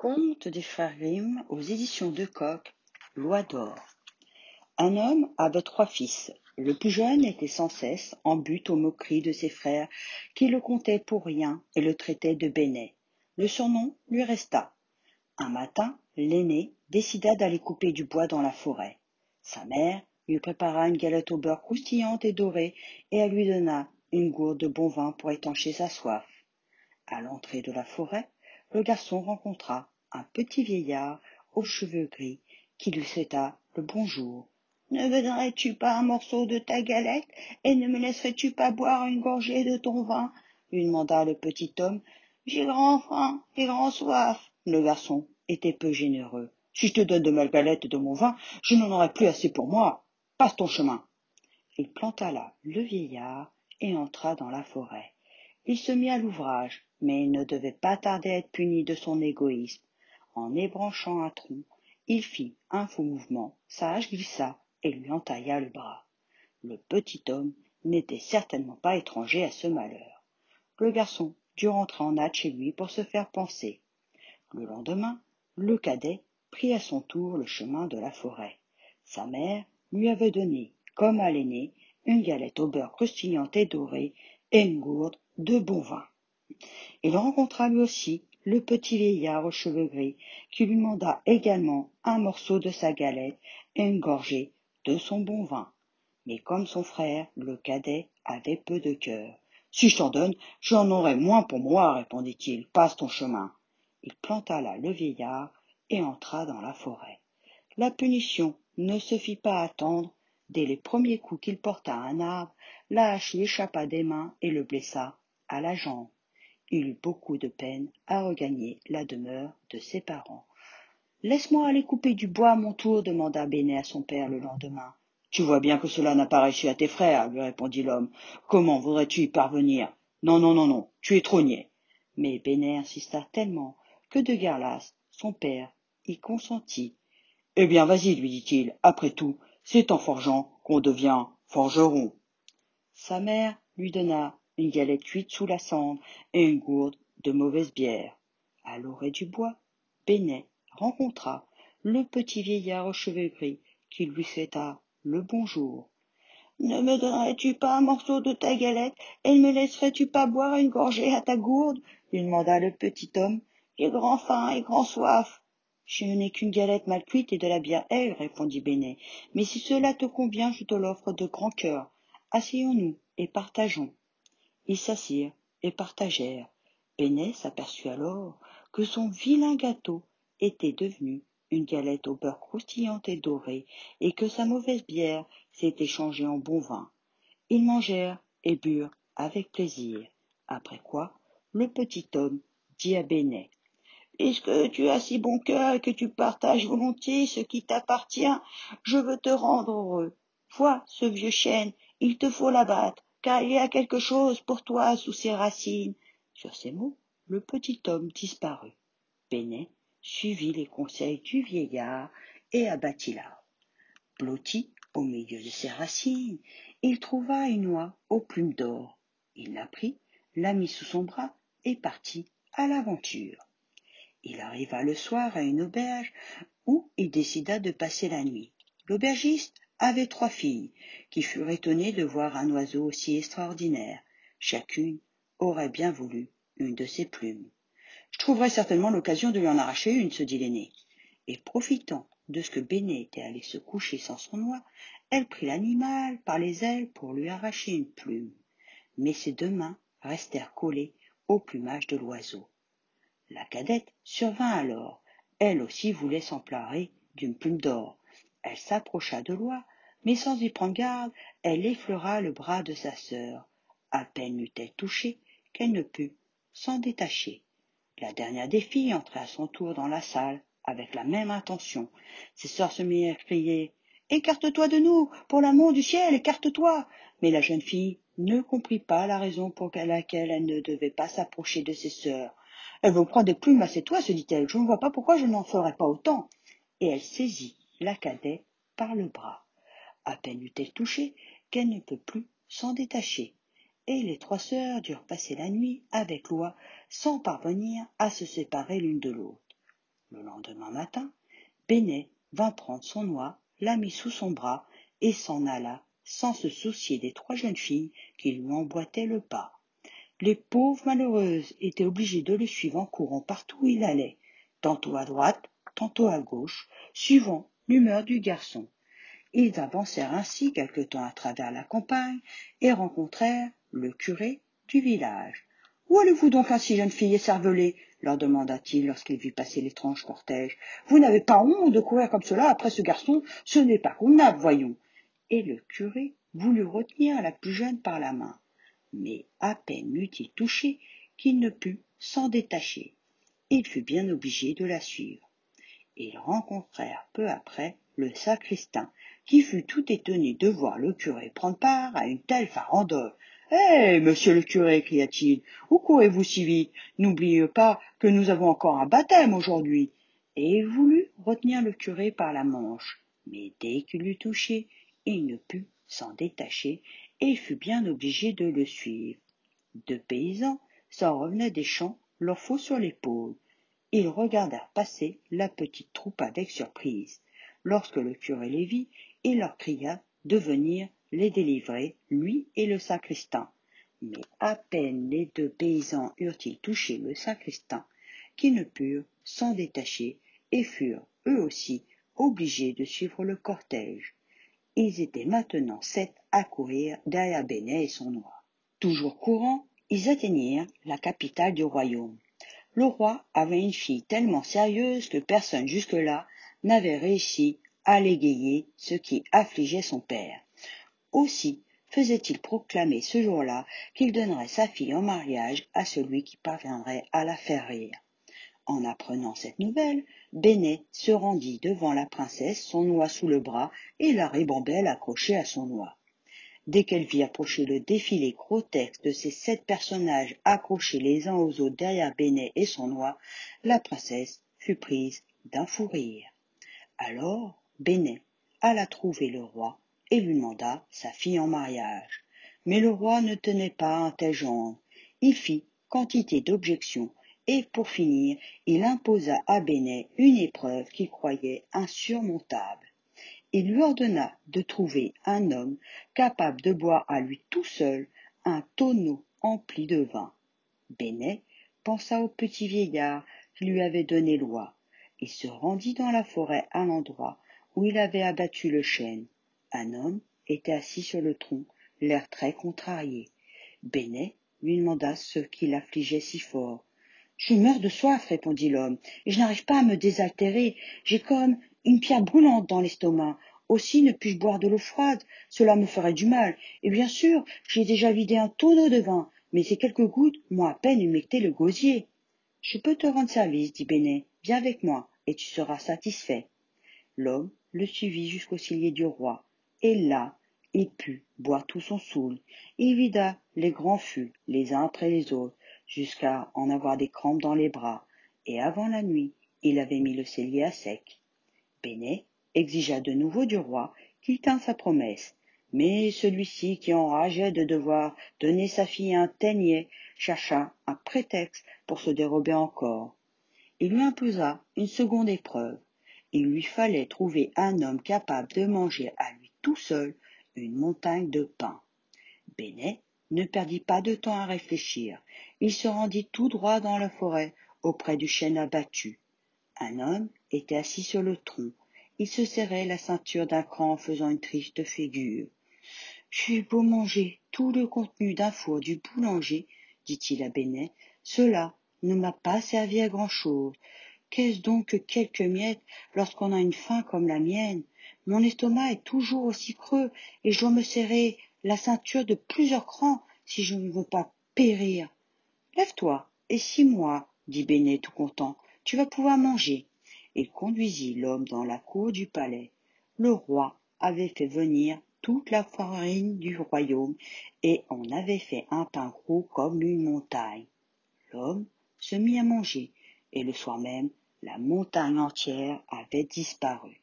Conte des Grimm aux éditions de Coq, Loi d'or. Un homme avait trois fils. Le plus jeune était sans cesse en but aux moqueries de ses frères qui le comptaient pour rien et le traitaient de bénet. Le surnom lui resta. Un matin, l'aîné décida d'aller couper du bois dans la forêt. Sa mère lui prépara une galette au beurre croustillante et dorée et elle lui donna une gourde de bon vin pour étancher sa soif. À l'entrée de la forêt, le garçon rencontra un petit vieillard aux cheveux gris qui lui souhaita le bonjour. Ne voudrais-tu pas un morceau de ta galette et ne me laisserais-tu pas boire une gorgée de ton vin? lui demanda le petit homme. J'ai grand faim et grand soif. Le garçon était peu généreux. Si je te donne de ma galette et de mon vin, je n'en aurai plus assez pour moi. Passe ton chemin. Il planta là le vieillard et entra dans la forêt. Il se mit à l'ouvrage, mais il ne devait pas tarder à être puni de son égoïsme. En ébranchant un tronc, il fit un faux mouvement, sa hache glissa et lui entailla le bras. Le petit homme n'était certainement pas étranger à ce malheur. Le garçon dut rentrer en hâte chez lui pour se faire panser. Le lendemain, le cadet prit à son tour le chemin de la forêt. Sa mère lui avait donné, comme à l'aîné, une galette au beurre croustillant et doré et une gourde de bon vin. Il rencontra lui aussi le petit vieillard aux cheveux gris, qui lui demanda également un morceau de sa galette et une gorgée de son bon vin. Mais comme son frère, le cadet, avait peu de cœur. Si je t'en donne, j'en aurai moins pour moi, répondit-il. Passe ton chemin. Il planta là le vieillard et entra dans la forêt. La punition ne se fit pas attendre. Dès les premiers coups qu'il porta à un arbre, la hache lui échappa des mains et le blessa à la jambe il eut beaucoup de peine à regagner la demeure de ses parents. Laisse-moi aller couper du bois à mon tour, demanda Bénet à son père le lendemain. Tu vois bien que cela n'a pas réussi à tes frères, lui répondit l'homme. Comment voudrais-tu y parvenir? Non, non, non, non, tu es trop niais. Mais Bénet insista tellement que de Garlas, son père, y consentit. Eh bien, vas-y, lui dit-il, après tout, c'est en forgeant qu'on devient forgeron. Sa mère lui donna une galette cuite sous la cendre et une gourde de mauvaise bière. À l'orée du bois, Bénet rencontra le petit vieillard aux cheveux gris qui lui souhaita le bonjour. Ne me donnerais-tu pas un morceau de ta galette et ne me laisserais-tu pas boire une gorgée à ta gourde? lui demanda le petit homme. J'ai grand faim et grand soif. Je n'ai qu'une galette mal cuite et de la bière aigre, répondit Bénet. Mais si cela te convient, je te l'offre de grand cœur. Asseyons-nous et partageons. Ils s'assirent et partagèrent. Bénet s'aperçut alors que son vilain gâteau était devenu une galette au beurre croustillante et dorée, et que sa mauvaise bière s'était changée en bon vin. Ils mangèrent et burent avec plaisir. Après quoi, le petit homme dit à Bénet Puisque tu as si bon cœur et que tu partages volontiers ce qui t'appartient, je veux te rendre heureux. Vois ce vieux chêne, il te faut l'abattre car il y a quelque chose pour toi sous ses racines. Sur ces mots, le petit homme disparut. Bénet suivit les conseils du vieillard et abattit l'arbre. Blotti au milieu de ses racines, il trouva une noix aux plumes d'or. Il la prit, la mit sous son bras et partit à l'aventure. Il arriva le soir à une auberge où il décida de passer la nuit. L'aubergiste avait trois filles, qui furent étonnées de voir un oiseau aussi extraordinaire. Chacune aurait bien voulu une de ses plumes. Je trouverai certainement l'occasion de lui en arracher une, se dit l'aîné. Et profitant de ce que Béné était allé se coucher sans son oie, elle prit l'animal par les ailes pour lui arracher une plume. Mais ses deux mains restèrent collées au plumage de l'oiseau. La cadette survint alors. Elle aussi voulait s'employer d'une plume d'or. Elle s'approcha de l'oie, mais sans y prendre garde, elle effleura le bras de sa sœur. À peine l'eut-elle touché qu'elle ne put s'en détacher. La dernière des filles entrait à son tour dans la salle avec la même intention. Ses sœurs se mirent à crier Écarte-toi de nous, pour l'amour du ciel, écarte-toi. Mais la jeune fille ne comprit pas la raison pour laquelle elle ne devait pas s'approcher de ses sœurs. Elle veut prendre des plumes à ses toits, se dit-elle. Je ne vois pas pourquoi je n'en ferais pas autant. Et elle saisit la cadet par le bras. À peine eut-elle touché qu'elle ne peut plus s'en détacher. Et les trois sœurs durent passer la nuit avec loi sans parvenir à se séparer l'une de l'autre. Le lendemain matin, Bénet vint prendre son noix, la mit sous son bras et s'en alla sans se soucier des trois jeunes filles qui lui emboîtaient le pas. Les pauvres malheureuses étaient obligées de le suivre en courant partout où il allait, tantôt à droite, tantôt à gauche, suivant l'humeur du garçon. Ils avancèrent ainsi quelque temps à travers la campagne et rencontrèrent le curé du village. Où allez-vous donc ainsi, jeune fille écervelée? leur demanda-t-il lorsqu'il vit passer l'étrange cortège. Vous n'avez pas honte de courir comme cela après ce garçon? Ce n'est pas convenable, voyons. Et le curé voulut retenir la plus jeune par la main mais à peine l'eut-il touchée qu'il ne put s'en détacher. Il fut bien obligé de la suivre. Ils rencontrèrent peu après le sacristain, qui fut tout étonné de voir le curé prendre part à une telle farandole. Eh, monsieur le curé, cria-t-il, où courez-vous si vite? N'oubliez pas que nous avons encore un baptême aujourd'hui. Et il voulut retenir le curé par la manche, mais dès qu'il l'eut touché, il ne put s'en détacher et fut bien obligé de le suivre. Deux paysans s'en revenaient des champs, leur faux sur l'épaule. Ils regardèrent passer la petite troupe avec surprise. Lorsque le curé les vit, il leur cria de venir les délivrer, lui et le sacristain. Mais à peine les deux paysans eurent-ils touché le sacristain, qu'ils ne purent s'en détacher et furent, eux aussi, obligés de suivre le cortège. Ils étaient maintenant sept à courir derrière Bénet et son roi. Toujours courant, ils atteignirent la capitale du royaume. Le roi avait une fille tellement sérieuse que personne jusque-là n'avait réussi à l'égayer, ce qui affligeait son père. Aussi faisait-il proclamer ce jour-là qu'il donnerait sa fille en mariage à celui qui parviendrait à la faire rire. En apprenant cette nouvelle, Bénet se rendit devant la princesse, son noix sous le bras et la ribambelle accrochée à son noix. Dès qu'elle vit approcher le défilé grotesque de ces sept personnages accrochés les uns aux autres derrière Bénet et son noix, la princesse fut prise d'un fou rire. Alors Alla trouver le roi et lui demanda sa fille en mariage. Mais le roi ne tenait pas un tel genre. Il fit quantité d'objections et pour finir, il imposa à Bénet une épreuve qu'il croyait insurmontable. Il lui ordonna de trouver un homme capable de boire à lui tout seul un tonneau empli de vin. Bénet pensa au petit vieillard qui lui avait donné loi. Il se rendit dans la forêt à l'endroit où il avait abattu le chêne. Un homme était assis sur le tronc, l'air très contrarié. Bénet lui demanda ce qui l'affligeait si fort. Je meurs de soif, répondit l'homme, et je n'arrive pas à me désaltérer. J'ai comme une pierre brûlante dans l'estomac. Aussi ne puis-je boire de l'eau froide, cela me ferait du mal. Et bien sûr, j'ai déjà vidé un tonneau de vin, mais ces quelques gouttes m'ont à peine humecté le gosier. Je peux te rendre service, dit Bénet. Viens avec moi, et tu seras satisfait. L'homme le suivit jusqu'au cellier du roi, et là, il put boire tout son saoul. Il vida les grands fûts, les uns après les autres, jusqu'à en avoir des crampes dans les bras, et avant la nuit, il avait mis le cellier à sec. Bénet exigea de nouveau du roi qu'il tînt sa promesse, mais celui-ci, qui enrageait de devoir donner sa fille à un teignet, chercha un prétexte pour se dérober encore. Il lui imposa une seconde épreuve. Il lui fallait trouver un homme capable de manger à lui tout seul une montagne de pain. Bénet ne perdit pas de temps à réfléchir. Il se rendit tout droit dans la forêt, auprès du chêne abattu. Un homme était assis sur le tronc. Il se serrait la ceinture d'un cran en faisant une triste figure. J'ai beau manger tout le contenu d'un four du boulanger, dit-il à Bénet, cela ne m'a pas servi à grand-chose. Qu'est-ce donc que quelques miettes lorsqu'on a une faim comme la mienne? Mon estomac est toujours aussi creux et je dois me serrer la ceinture de plusieurs crans si je ne veux pas périr. Lève-toi et scie-moi, dit Bénet tout content. Tu vas pouvoir manger. Il conduisit l'homme dans la cour du palais. Le roi avait fait venir toute la farine du royaume et on avait fait un pain gros comme une montagne. L'homme se mit à manger et le soir même la montagne entière avait disparu.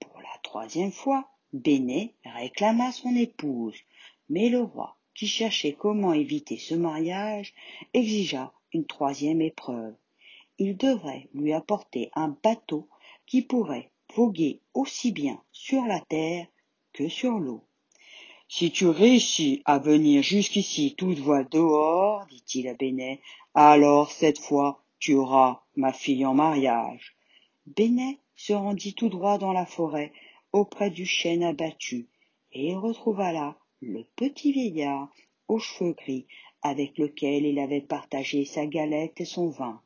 Pour la troisième fois, Bénet réclama son épouse, mais le roi, qui cherchait comment éviter ce mariage, exigea une troisième épreuve. il devrait lui apporter un bateau qui pourrait voguer aussi bien sur la terre que sur l'eau. Si tu réussis à venir jusqu'ici toute voile dehors, dit-il à Bénet, alors cette fois tu auras ma fille en mariage. Bénet se rendit tout droit dans la forêt auprès du chêne abattu, et retrouva là le petit vieillard aux cheveux gris avec lequel il avait partagé sa galette et son vin.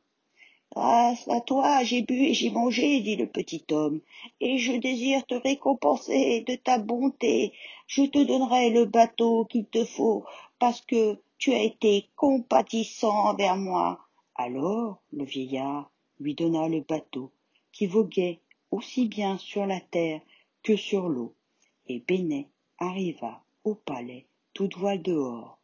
Grâce à toi, j'ai bu et j'ai mangé, dit le petit homme, et je désire te récompenser de ta bonté. Je te donnerai le bateau qu'il te faut, parce que tu as été compatissant envers moi. Alors le vieillard lui donna le bateau, qui voguait aussi bien sur la terre que sur l'eau, et Bénet arriva au palais toute voile dehors.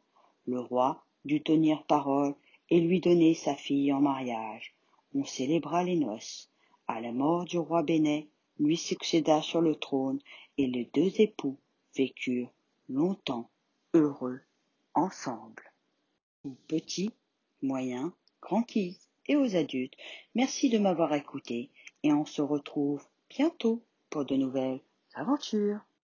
Le roi dut tenir parole et lui donner sa fille en mariage on célébra les noces. À la mort du roi Bénet, lui succéda sur le trône, et les deux époux vécurent longtemps heureux ensemble. Petit, moyen, grand et aux adultes, merci de m'avoir écouté, et on se retrouve bientôt pour de nouvelles aventures.